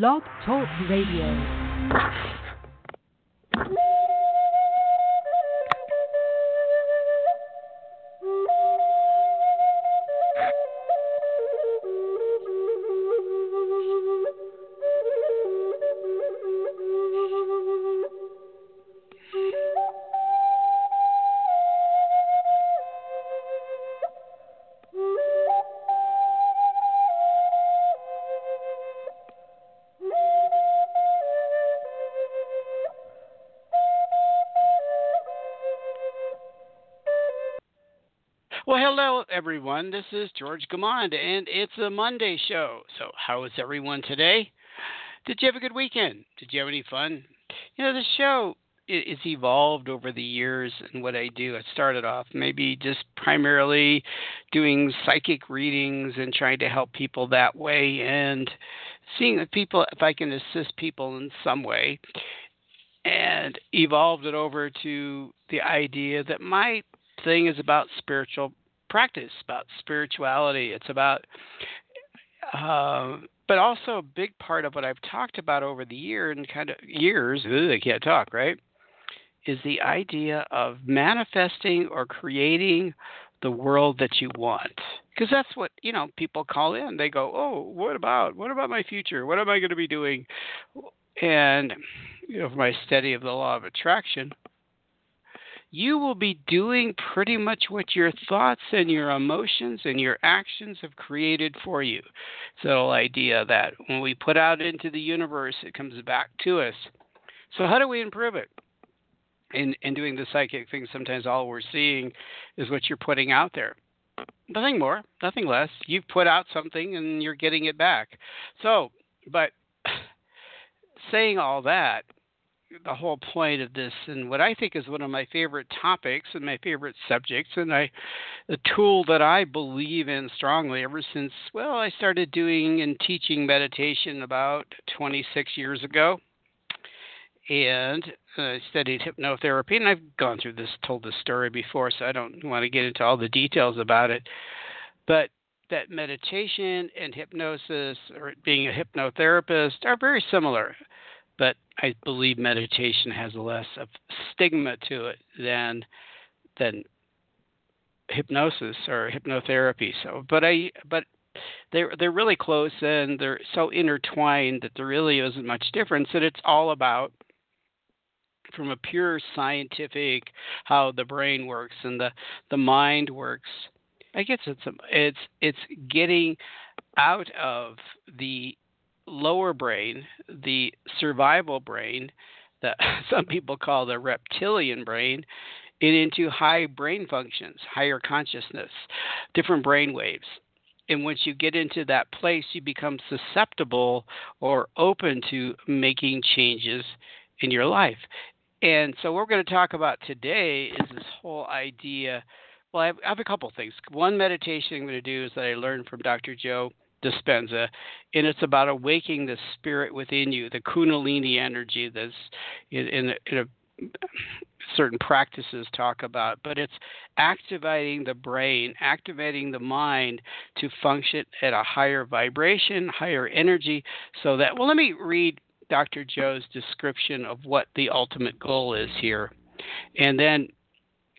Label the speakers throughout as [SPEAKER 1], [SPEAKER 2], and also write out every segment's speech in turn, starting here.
[SPEAKER 1] Blog Talk Radio.
[SPEAKER 2] Everyone. This is George Gamond, and it's a Monday show. So, how is everyone today? Did you have a good weekend? Did you have any fun? You know, the show it's evolved over the years and what I do. I started off maybe just primarily doing psychic readings and trying to help people that way and seeing if people if I can assist people in some way and evolved it over to the idea that my thing is about spiritual practice, about spirituality. It's about, uh, but also a big part of what I've talked about over the year and kind of years. Ugh, I can't talk, right? Is the idea of manifesting or creating the world that you want because that's what you know people call in they go oh what about what about my future what am i going to be doing and you know my study of the law of attraction you will be doing pretty much what your thoughts and your emotions and your actions have created for you. So, the whole idea that when we put out into the universe, it comes back to us. So, how do we improve it? In, in doing the psychic thing, sometimes all we're seeing is what you're putting out there. Nothing more, nothing less. You've put out something and you're getting it back. So, but saying all that, the whole point of this and what I think is one of my favorite topics and my favorite subjects and I the tool that I believe in strongly ever since well I started doing and teaching meditation about 26 years ago. And I studied hypnotherapy and I've gone through this told this story before so I don't want to get into all the details about it. But that meditation and hypnosis or being a hypnotherapist are very similar but I believe meditation has less of stigma to it than than hypnosis or hypnotherapy. So, but I but they're they're really close and they're so intertwined that there really isn't much difference. And it's all about from a pure scientific how the brain works and the the mind works. I guess it's it's it's getting out of the lower brain, the survival brain, that some people call the reptilian brain, and into high brain functions, higher consciousness, different brain waves. And once you get into that place, you become susceptible or open to making changes in your life. And so, what we're going to talk about today is this whole idea. Well, I have, I have a couple things. One meditation I'm going to do is that I learned from Dr. Joe Dispenza, and it's about awakening the spirit within you, the Kundalini energy that's in, in, in a, certain practices talk about, but it's activating the brain, activating the mind to function at a higher vibration, higher energy, so that, well, let me read Dr. Joe's description of what the ultimate goal is here. And then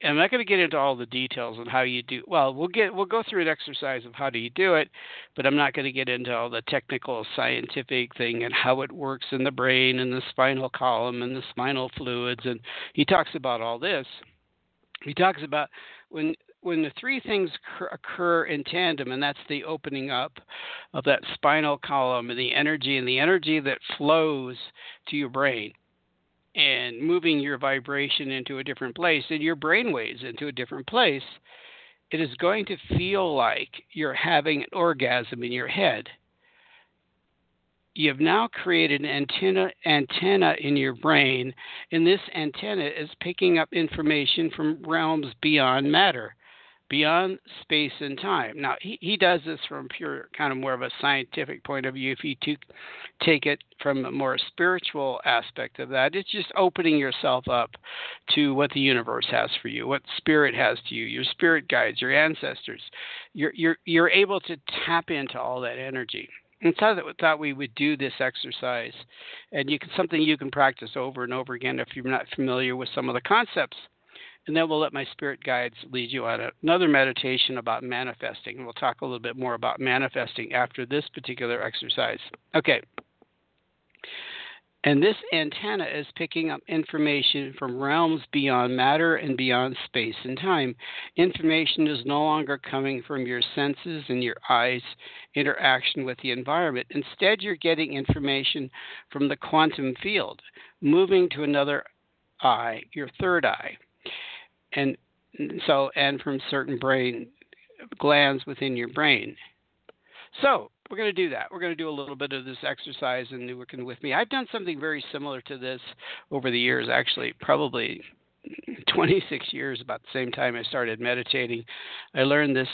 [SPEAKER 2] I'm not going to get into all the details on how you do. Well, we'll get we'll go through an exercise of how do you do it, but I'm not going to get into all the technical scientific thing and how it works in the brain and the spinal column and the spinal fluids. And he talks about all this. He talks about when when the three things occur in tandem, and that's the opening up of that spinal column and the energy and the energy that flows to your brain and moving your vibration into a different place and your brain waves into a different place, it is going to feel like you're having an orgasm in your head. You have now created an antenna antenna in your brain, and this antenna is picking up information from realms beyond matter beyond space and time. Now, he, he does this from pure kind of more of a scientific point of view. If you to, take it from a more spiritual aspect of that, it's just opening yourself up to what the universe has for you, what spirit has to you, your spirit guides, your ancestors. You're, you're, you're able to tap into all that energy. And so I thought we would do this exercise, and you can something you can practice over and over again if you're not familiar with some of the concepts. And then we'll let my spirit guides lead you on another meditation about manifesting. We'll talk a little bit more about manifesting after this particular exercise. Okay. And this antenna is picking up information from realms beyond matter and beyond space and time. Information is no longer coming from your senses and your eyes' interaction with the environment. Instead, you're getting information from the quantum field, moving to another eye, your third eye. And so, and from certain brain glands within your brain. So, we're going to do that. We're going to do a little bit of this exercise and working with me. I've done something very similar to this over the years, actually, probably 26 years, about the same time I started meditating. I learned this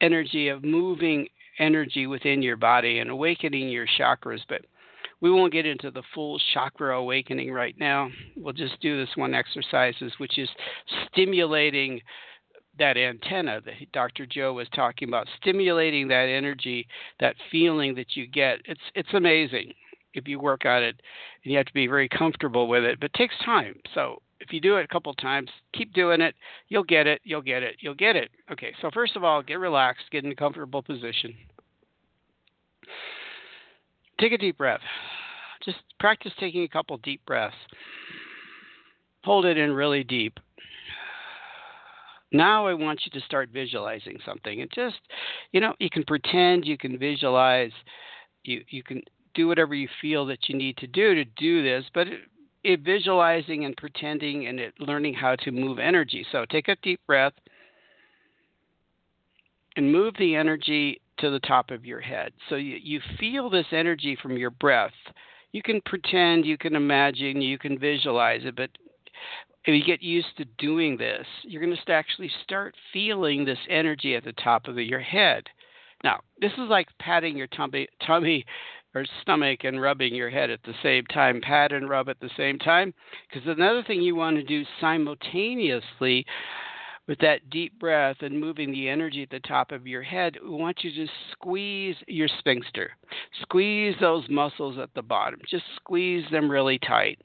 [SPEAKER 2] energy of moving energy within your body and awakening your chakras, but we won't get into the full chakra awakening right now. We'll just do this one exercises, which is stimulating that antenna that Dr. Joe was talking about, stimulating that energy, that feeling that you get. It's it's amazing if you work on it, and you have to be very comfortable with it. But it takes time. So if you do it a couple times, keep doing it. You'll get it. You'll get it. You'll get it. Okay. So first of all, get relaxed, get in a comfortable position. Take a deep breath. Just practice taking a couple deep breaths. Hold it in really deep. Now I want you to start visualizing something and just, you know, you can pretend, you can visualize, you you can do whatever you feel that you need to do to do this, but it, it visualizing and pretending and it, learning how to move energy. So take a deep breath and move the energy to the top of your head. So you, you feel this energy from your breath. You can pretend, you can imagine, you can visualize it, but if you get used to doing this, you're going to actually start feeling this energy at the top of your head. Now, this is like patting your tummy, tummy or stomach and rubbing your head at the same time. Pat and rub at the same time. Because another thing you want to do simultaneously with that deep breath and moving the energy at the top of your head, we want you to squeeze your sphincter. Squeeze those muscles at the bottom. Just squeeze them really tight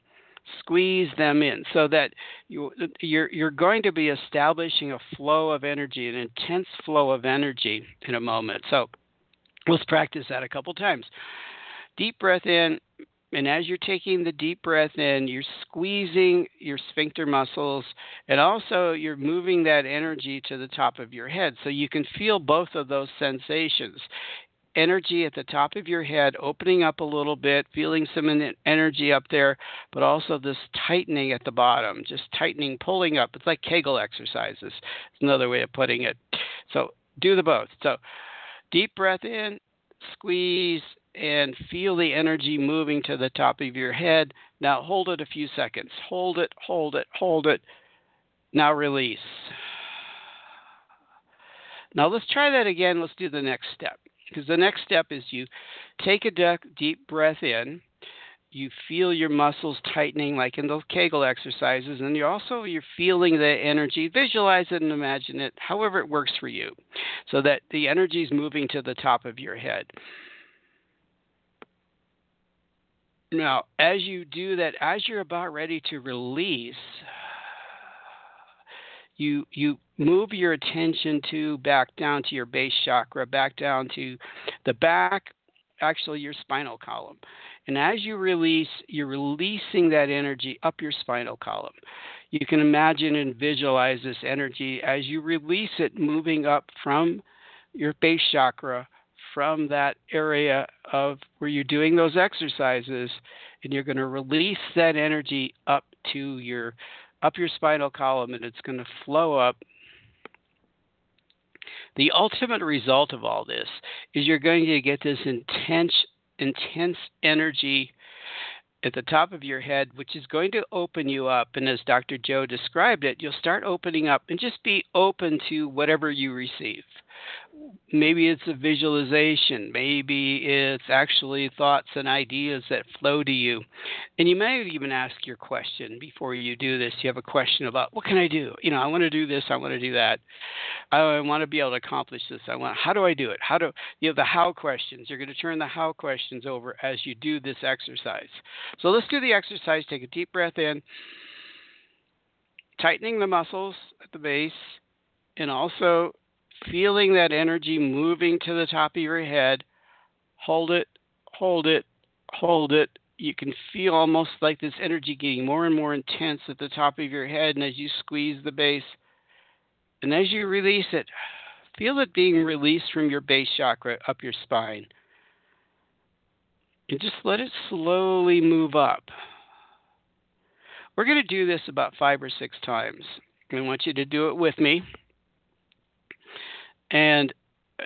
[SPEAKER 2] squeeze them in so that you, you're, you're going to be establishing a flow of energy, an intense flow of energy in a moment. So let's practice that a couple times. Deep breath in, and as you're taking the deep breath in, you're squeezing your sphincter muscles, and also you're moving that energy to the top of your head. So you can feel both of those sensations energy at the top of your head, opening up a little bit, feeling some energy up there, but also this tightening at the bottom, just tightening, pulling up. It's like Kegel exercises. It's another way of putting it. So do the both. So deep breath in, squeeze, and feel the energy moving to the top of your head. Now hold it a few seconds. Hold it, hold it, hold it. Now release. Now let's try that again. Let's do the next step. Because the next step is you take a deep breath in, you feel your muscles tightening like in those Kegel exercises, and you're also you're feeling the energy. Visualize it and imagine it, however it works for you, so that the energy is moving to the top of your head. Now, as you do that, as you're about ready to release, you you move your attention to back down to your base chakra, back down to the back, actually your spinal column. And as you release, you're releasing that energy up your spinal column. You can imagine and visualize this energy as you release it moving up from your base chakra, from that area of where you're doing those exercises, and you're going to release that energy up to your up your spinal column and it's going to flow up. The ultimate result of all this is you're going to get this intense, intense energy at the top of your head, which is going to open you up. And as Dr. Joe described it, you'll start opening up and just be open to whatever you receive. Maybe it's a visualization, maybe it's actually thoughts and ideas that flow to you. And you may even ask your question before you do this. You have a question about what can I do? You know, I want to do this, I want to do that. Oh, I want to be able to accomplish this. I want how do I do it? How do you have the how questions? You're going to turn the how questions over as you do this exercise. So let's do the exercise. Take a deep breath in, tightening the muscles at the base and also feeling that energy moving to the top of your head. Hold it, hold it, hold it. You can feel almost like this energy getting more and more intense at the top of your head, and as you squeeze the base, and as you release it, feel it being released from your base chakra up your spine. And just let it slowly move up. We're going to do this about five or six times. I want you to do it with me. And uh,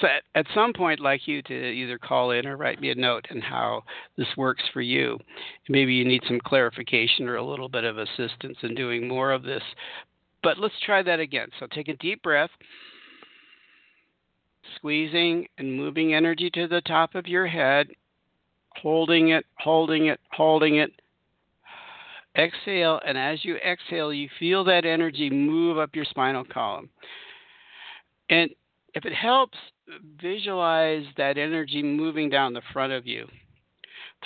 [SPEAKER 2] so at some point, I'd like you to either call in or write me a note on how this works for you. Maybe you need some clarification or a little bit of assistance in doing more of this. But let's try that again. So take a deep breath, squeezing and moving energy to the top of your head, holding it, holding it, holding it. Exhale, and as you exhale, you feel that energy move up your spinal column. And if it helps, visualize that energy moving down the front of you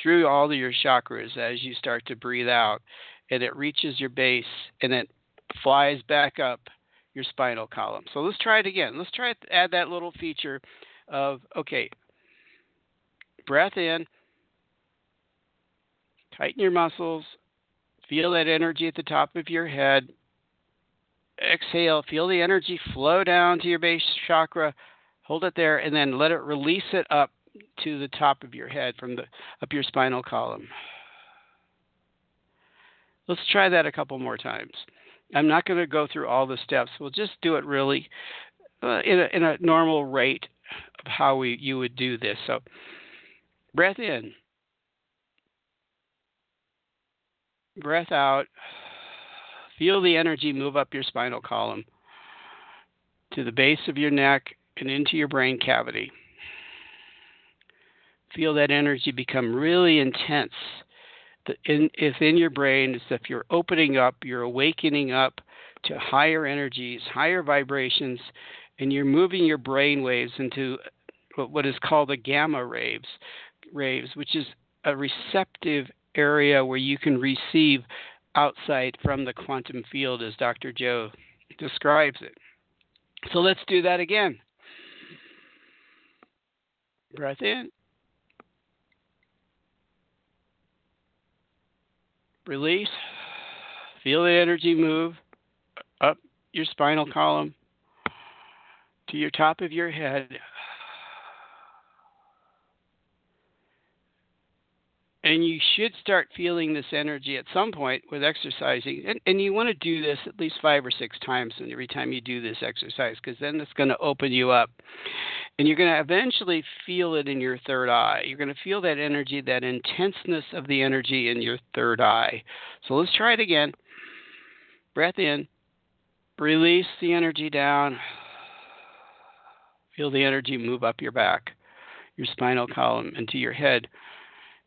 [SPEAKER 2] through all of your chakras as you start to breathe out, and it reaches your base and it flies back up your spinal column. So let's try it again. Let's try to add that little feature of okay, breath in, tighten your muscles, feel that energy at the top of your head, exhale, feel the energy flow down to your base chakra. Hold it there, and then let it release it up to the top of your head from the up your spinal column. Let's try that a couple more times. I'm not going to go through all the steps. We'll just do it really uh, in, a, in a normal rate of how we you would do this. So, breath in, breath out. Feel the energy move up your spinal column to the base of your neck and into your brain cavity. Feel that energy become really intense. In, in your brain, as if you're opening up, you're awakening up to higher energies, higher vibrations, and you're moving your brain waves into what is called the gamma waves, waves, which is a receptive area where you can receive outside from the quantum field as Dr. Joe describes it. So let's do that again. Breath in. Release. Feel the energy move up your spinal column to your top of your head and you should start feeling this energy at some point with exercising and, and you want to do this at least five or six times and every time you do this exercise because then it's going to open you up. And you're going to eventually feel it in your third eye. You're going to feel that energy that intenseness of the energy in your third eye. So let's try it again. Breath in. Release the energy down. Feel the energy move up your back your spinal column into your head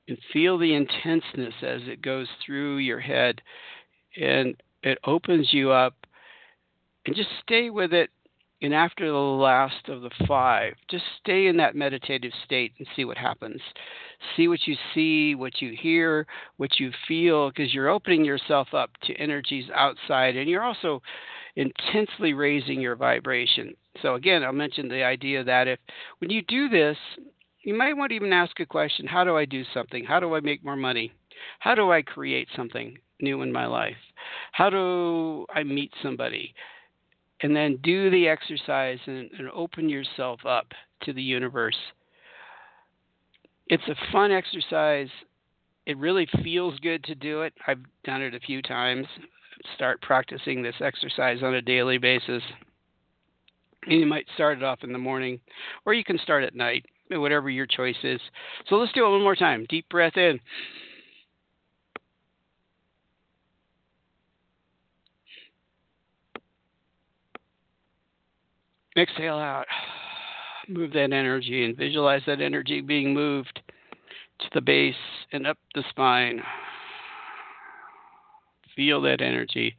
[SPEAKER 2] and feel the intenseness as it goes through your head and it opens you up and just stay with it and after the last of the five just stay in that meditative state and see what happens. See what you see what you hear what you feel because you're opening yourself up to energies outside and you're also intensely raising your vibration. So again i'll mention the idea that if when you do this you might want to even ask a question How do I do something? How do I make more money? How do I create something new in my life? How do I meet somebody? And then do the exercise and, and open yourself up to the universe. It's a fun exercise. It really feels good to do it. I've done it a few times. Start practicing this exercise on a daily basis. And you might start it off in the morning, or you can start at night whatever your choice is. So let's do it one more time. Deep breath in. Exhale out. Move that energy and visualize that energy being moved to the base and up the spine. Feel that energy.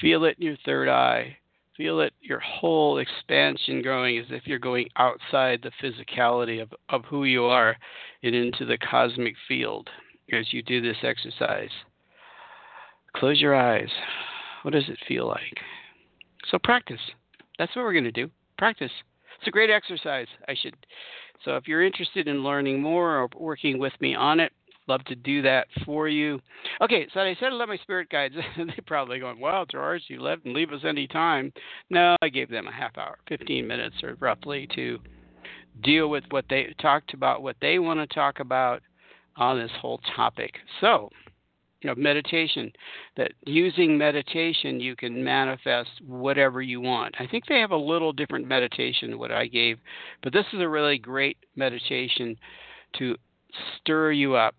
[SPEAKER 2] Feel it in your third eye. Feel it, your whole expansion growing as if you're going outside the physicality of, of who you are and into the cosmic field as you do this exercise. Close your eyes. What does it feel like? So practice. That's what we're going to do. Practice. It's a great exercise. I should. So if you're interested in learning more or working with me on it, love to do that for you. Okay, so I said I love my spirit guides. They're probably going, "Well, George, you left and leave us any time." No, I gave them a half hour, 15 minutes, or roughly, to deal with what they talked about, what they want to talk about on this whole topic. So of meditation that using meditation you can manifest whatever you want. I think they have a little different meditation than what I gave, but this is a really great meditation to stir you up.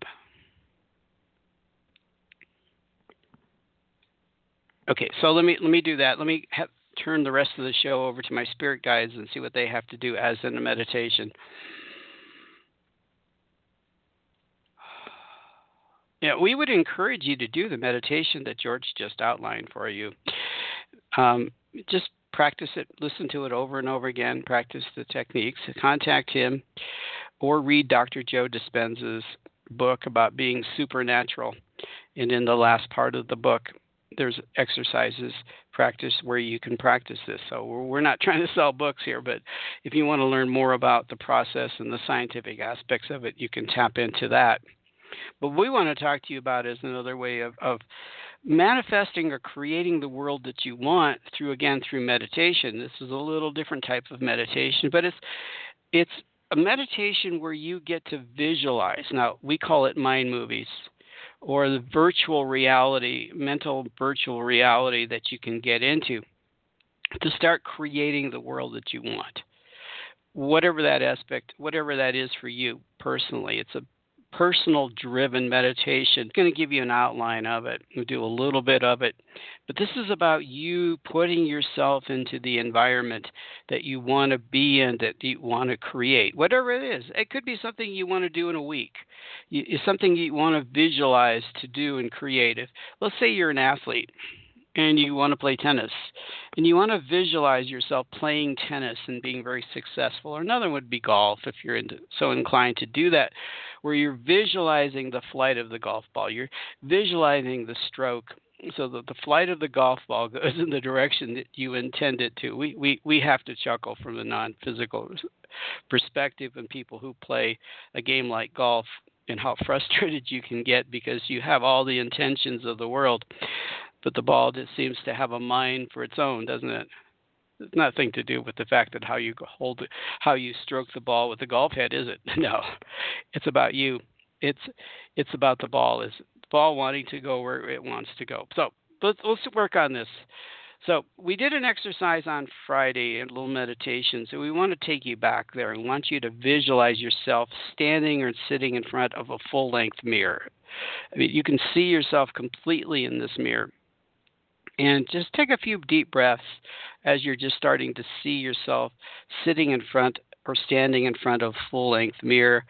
[SPEAKER 2] Okay, so let me let me do that. Let me have, turn the rest of the show over to my spirit guides and see what they have to do as in a meditation. Yeah, we would encourage you to do the meditation that George just outlined for you. Um, just practice it, listen to it over and over again, practice the techniques, contact him, or read Dr. Joe Dispenza's book about being supernatural. And in the last part of the book, there's exercises practice where you can practice this. So we're not trying to sell books here, but if you want to learn more about the process and the scientific aspects of it, you can tap into that. But we want to talk to you about is another way of, of manifesting or creating the world that you want through again through meditation. This is a little different type of meditation, but it's it's a meditation where you get to visualize. Now we call it mind movies or the virtual reality, mental virtual reality that you can get into to start creating the world that you want. Whatever that aspect, whatever that is for you personally, it's a personal driven meditation. I'm going to give you an outline of it. We'll do a little bit of it. But this is about you putting yourself into the environment that you want to be in, that you want to create, whatever it is. It could be something you want to do in a week, it's something you want to visualize to do and create. If, let's say you're an athlete and you want to play tennis and you want to visualize yourself playing tennis and being very successful or another would be golf if you're into, so inclined to do that where you're visualizing the flight of the golf ball you're visualizing the stroke so that the flight of the golf ball goes in the direction that you intend it to. We we we have to chuckle from the non-physical perspective and people who play a game like golf and how frustrated you can get because you have all the intentions of the world but the ball just seems to have a mind for its own, doesn't it? It's nothing to do with the fact that how you hold it, how you stroke the ball with the golf head, is it? No, it's about you. It's it's about the ball. Is ball wanting to go where it wants to go? So let's let's work on this. So we did an exercise on Friday, a little meditation. So we want to take you back there and want you to visualize yourself standing or sitting in front of a full-length mirror. I mean, you can see yourself completely in this mirror. And just take a few deep breaths as you're just starting to see yourself sitting in front or standing in front of full length mirror.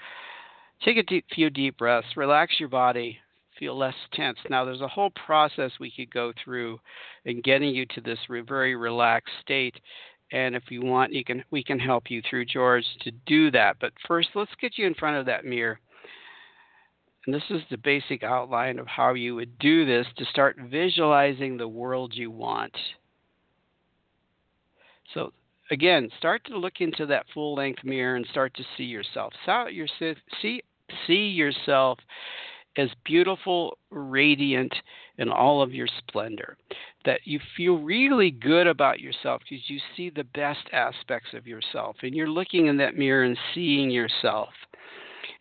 [SPEAKER 2] Take a deep, few deep breaths, relax your body, feel less tense. Now, there's a whole process we could go through in getting you to this very relaxed state. And if you want, you can we can help you through George to do that. But first, let's get you in front of that mirror and this is the basic outline of how you would do this to start visualizing the world you want. So, again, start to look into that full length mirror and start to see yourself. See, see yourself as beautiful, radiant in all of your splendor. That you feel really good about yourself because you see the best aspects of yourself. And you're looking in that mirror and seeing yourself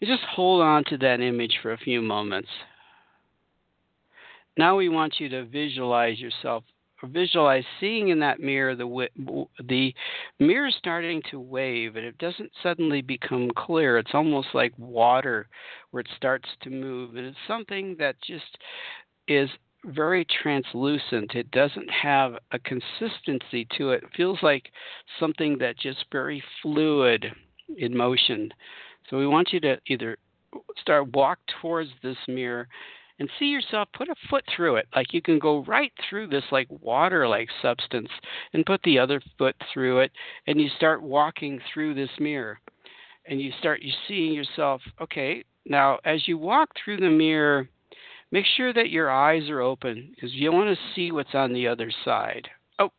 [SPEAKER 2] just hold on to that image for a few moments. Now we want you to visualize yourself visualize seeing in that mirror the the mirror starting to wave and it doesn't suddenly become clear it's almost like water where it starts to move and it's something that just is very translucent. It doesn't have a consistency to it. It feels like something that's just very fluid in motion. So we want you to either start walk towards this mirror and see yourself put a foot through it. Like you can go right through this like water like substance and put the other foot through it and you start walking through this mirror. And you start you seeing yourself okay now as you walk through the mirror make sure that your eyes are open because you want to see what's on the other side. Oh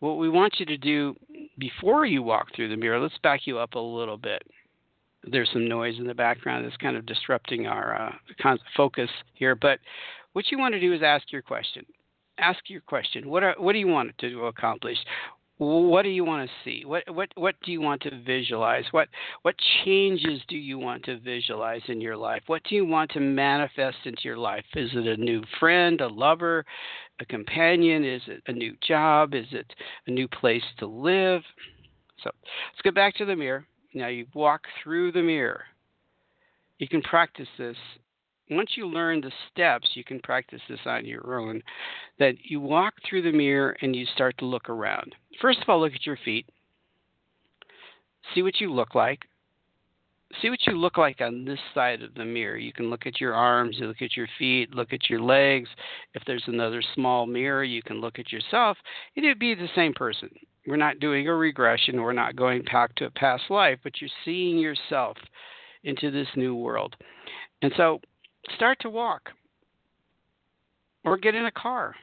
[SPEAKER 2] what we want you to do before you walk through the mirror let's back you up a little bit there's some noise in the background that's kind of disrupting our uh, focus here. But what you want to do is ask your question. Ask your question. What are, what do you want to accomplish? What do you want to see? What what what do you want to visualize? What what changes do you want to visualize in your life? What do you want to manifest into your life? Is it a new friend, a lover, a companion? Is it a new job? Is it a new place to live? So let's get back to the mirror. Now you walk through the mirror. You can practice this. Once you learn the steps, you can practice this on your own. That you walk through the mirror and you start to look around. First of all, look at your feet. See what you look like. See what you look like on this side of the mirror. You can look at your arms, you look at your feet, look at your legs. If there's another small mirror, you can look at yourself. It'd be the same person. We're not doing a regression. We're not going back to a past life, but you're seeing yourself into this new world. And so start to walk or get in a car.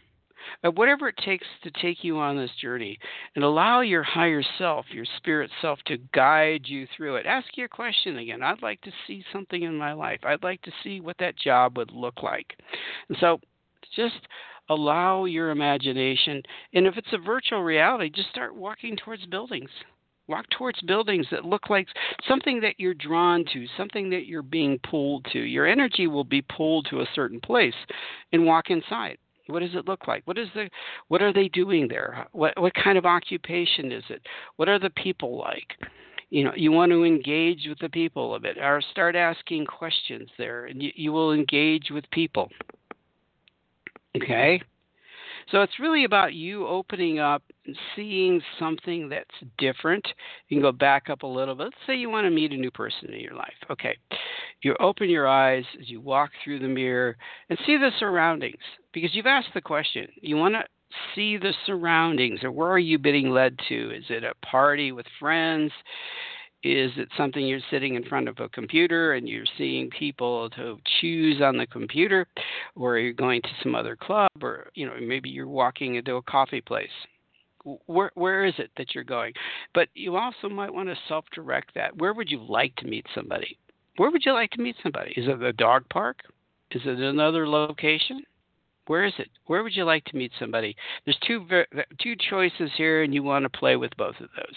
[SPEAKER 2] Whatever it takes to take you on this journey and allow your higher self, your spirit self, to guide you through it. Ask your question again. I'd like to see something in my life. I'd like to see what that job would look like. And so just allow your imagination. And if it's a virtual reality, just start walking towards buildings. Walk towards buildings that look like something that you're drawn to, something that you're being pulled to. Your energy will be pulled to a certain place and walk inside. What does it look like? What is the what are they doing there? What what kind of occupation is it? What are the people like? You know, you want to engage with the people a bit, or start asking questions there, and you, you will engage with people. Okay? So it's really about you opening up and seeing something that's different. You can go back up a little bit. Let's say you want to meet a new person in your life. Okay. You open your eyes as you walk through the mirror and see the surroundings because you've asked the question. You want to see the surroundings or where are you being led to? Is it a party with friends? Is it something you're sitting in front of a computer and you're seeing people to choose on the computer, or you're going to some other club, or you know maybe you're walking into a coffee place? Where where is it that you're going? But you also might want to self-direct that. Where would you like to meet somebody? Where would you like to meet somebody? Is it a dog park? Is it another location? Where is it? Where would you like to meet somebody? There's two two choices here, and you want to play with both of those.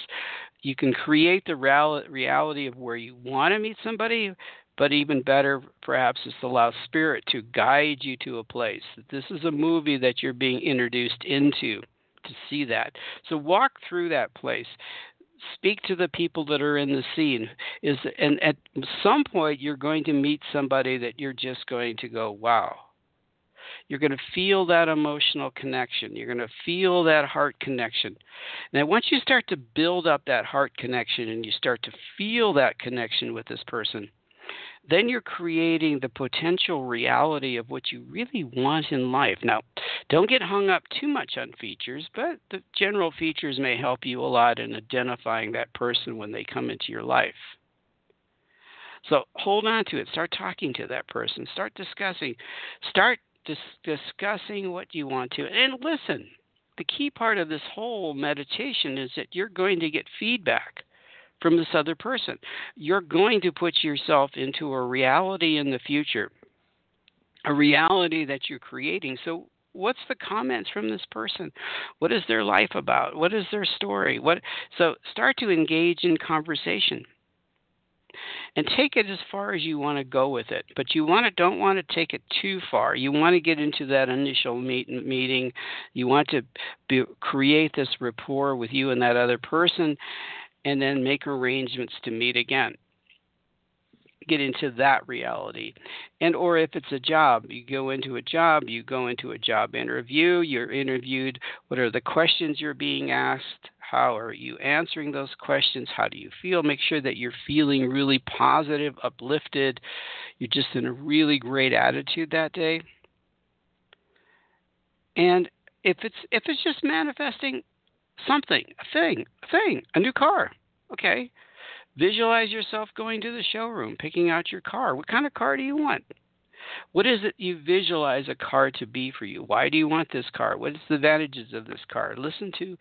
[SPEAKER 2] You can create the reality of where you want to meet somebody, but even better, perhaps, is to allow spirit to guide you to a place. This is a movie that you're being introduced into to see that. So walk through that place speak to the people that are in the scene is and at some point you're going to meet somebody that you're just going to go wow you're going to feel that emotional connection. You're going to feel that heart connection. Now, once you start to build up that heart connection and you start to feel that connection with this person, then you're creating the potential reality of what you really want in life. Now, don't get hung up too much on features, but the general features may help you a lot in identifying that person when they come into your life. So hold on to it. Start talking to that person. Start discussing. Start dis- discussing what you want to. And listen, the key part of this whole meditation is that you're going to get feedback from this other person. You're going to put yourself into a reality in the future, a reality that you're creating. So, what's the comments from this person? What is their life about? What is their story? What so start to engage in conversation and take it as far as you want to go with it. But you want to don't want to take it too far. You want to get into that initial meet, meeting. You want to be, create this rapport with you and that other person, and then make arrangements to meet again. get into that reality. And or if it's a job you go into a job you go into a job interview you're interviewed what are the questions you're being asked? How are you answering those questions? How do you feel? Make sure that you're feeling really positive uplifted. You're just in a really great attitude that day. And if it's if it's just manifesting something a thing a thing a new car okay Visualize yourself going to the showroom, picking out your car. What kind of car do you want? What is it you visualize a car to be for you? Why do you want this car? What is the advantages of this car? Listen to,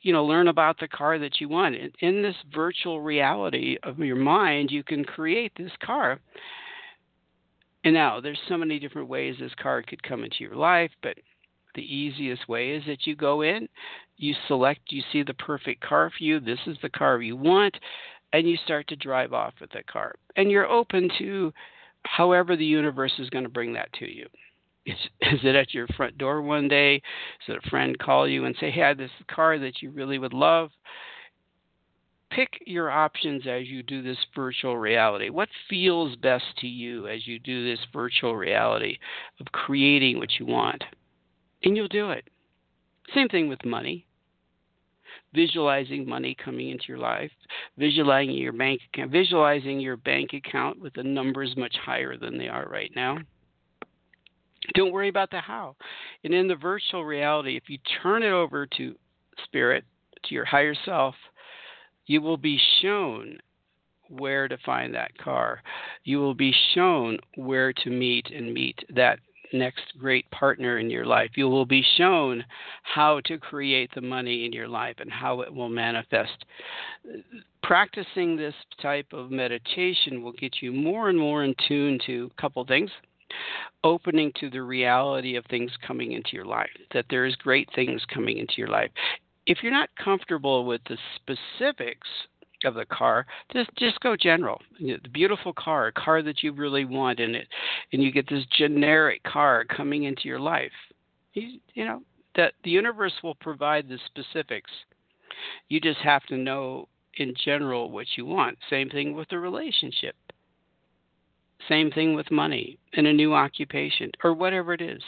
[SPEAKER 2] you know, learn about the car that you want. In, in this virtual reality of your mind, you can create this car. And now, there's so many different ways this car could come into your life, but the easiest way is that you go in, you select, you see the perfect car for you. This is the car you want and you start to drive off with that car. And you're open to however the universe is going to bring that to you. Is, is it at your front door one day? Is it a friend call you and say, hey, I have this car that you really would love? Pick your options as you do this virtual reality. What feels best to you as you do this virtual reality of creating what you want? And you'll do it. Same thing with money visualizing money coming into your life, visualizing your bank account, visualizing your bank account with the numbers much higher than they are right now. Don't worry about the how. And in the virtual reality, if you turn it over to spirit, to your higher self, you will be shown where to find that car. You will be shown where to meet and meet that next great partner in your life. You will be shown how to create the money in your life and how it will manifest. Practicing this type of meditation will get you more and more in tune to a couple things. Opening to the reality of things coming into your life, that there is great things coming into your life. If you're not comfortable with the specifics of the car, just just go general. The beautiful car, a car that you really want in it, and you get this generic car coming into your life. You, you know that the universe will provide the specifics. You just have to know in general what you want. Same thing with the relationship. Same thing with money and a new occupation or whatever it is.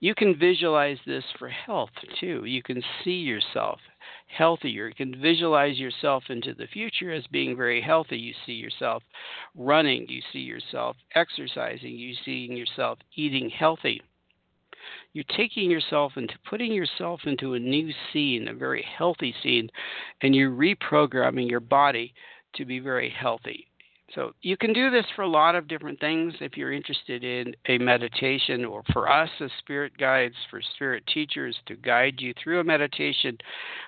[SPEAKER 2] You can visualize this for health too. You can see yourself healthier. You can visualize yourself into the future as being very healthy. You see yourself running, you see yourself exercising, you see yourself eating healthy. You're taking yourself into putting yourself into a new scene, a very healthy scene, and you're reprogramming your body to be very healthy. So you can do this for a lot of different things if you're interested in a meditation, or for us as spirit guides, for spirit teachers to guide you through a meditation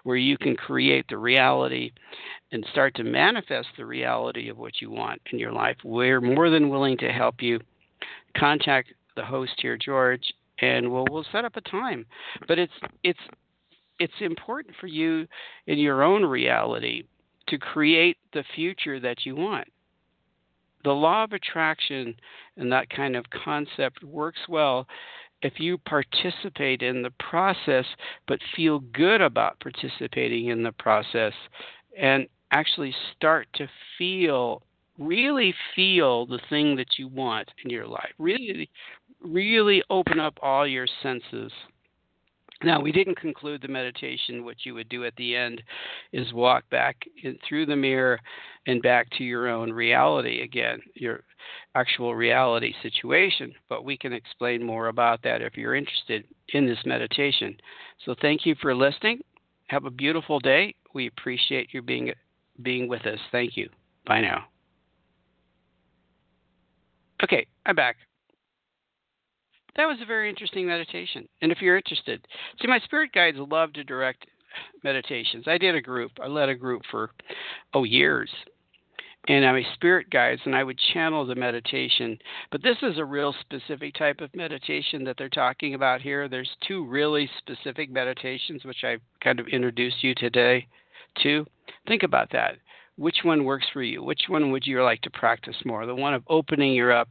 [SPEAKER 2] where you can create the reality and start to manifest the reality of what you want in your life. We're more than willing to help you. Contact the host here, George, and we'll we'll set up a time. But it's it's it's important for you in your own reality to create the future that you want the law of attraction and that kind of concept works well if you participate in the process but feel good about participating in the process and actually start to feel really feel the thing that you want in your life. Really really open up all your senses now, we didn't conclude the meditation. What you would do at the end is walk back in, through the mirror and back to your own reality again, your actual reality situation. But we can explain more about that if you're interested in this meditation. So, thank you for listening. Have a beautiful day. We appreciate you being being with us. Thank you. Bye now. Okay, I'm back that was a very interesting meditation. And if you're interested, see, my spirit guides love to direct meditations. I did a group, I led a group for, oh, years. And I'm a spirit guides, and I would channel the meditation. But this is a real specific type of meditation that they're talking about here. There's two really specific meditations, which I've kind of introduced you today to. Think about that which one works for you? Which one would you like to practice more? The one of opening your up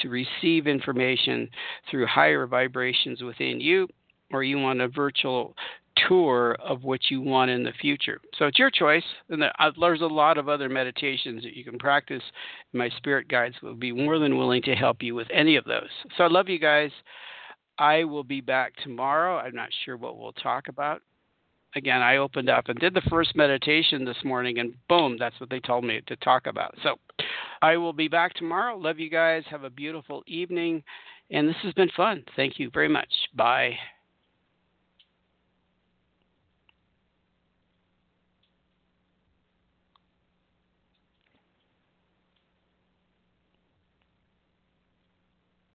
[SPEAKER 2] to receive information through higher vibrations within you, or you want a virtual tour of what you want in the future. So it's your choice. And uh, there's a lot of other meditations that you can practice. My spirit guides will be more than willing to help you with any of those. So I love you guys. I will be back tomorrow. I'm not sure what we'll talk about. Again, I opened up and did the first meditation this morning, and boom, that's what they told me to talk about. So I will be back tomorrow. Love you guys. Have a beautiful evening. And this has been fun. Thank you very much. Bye.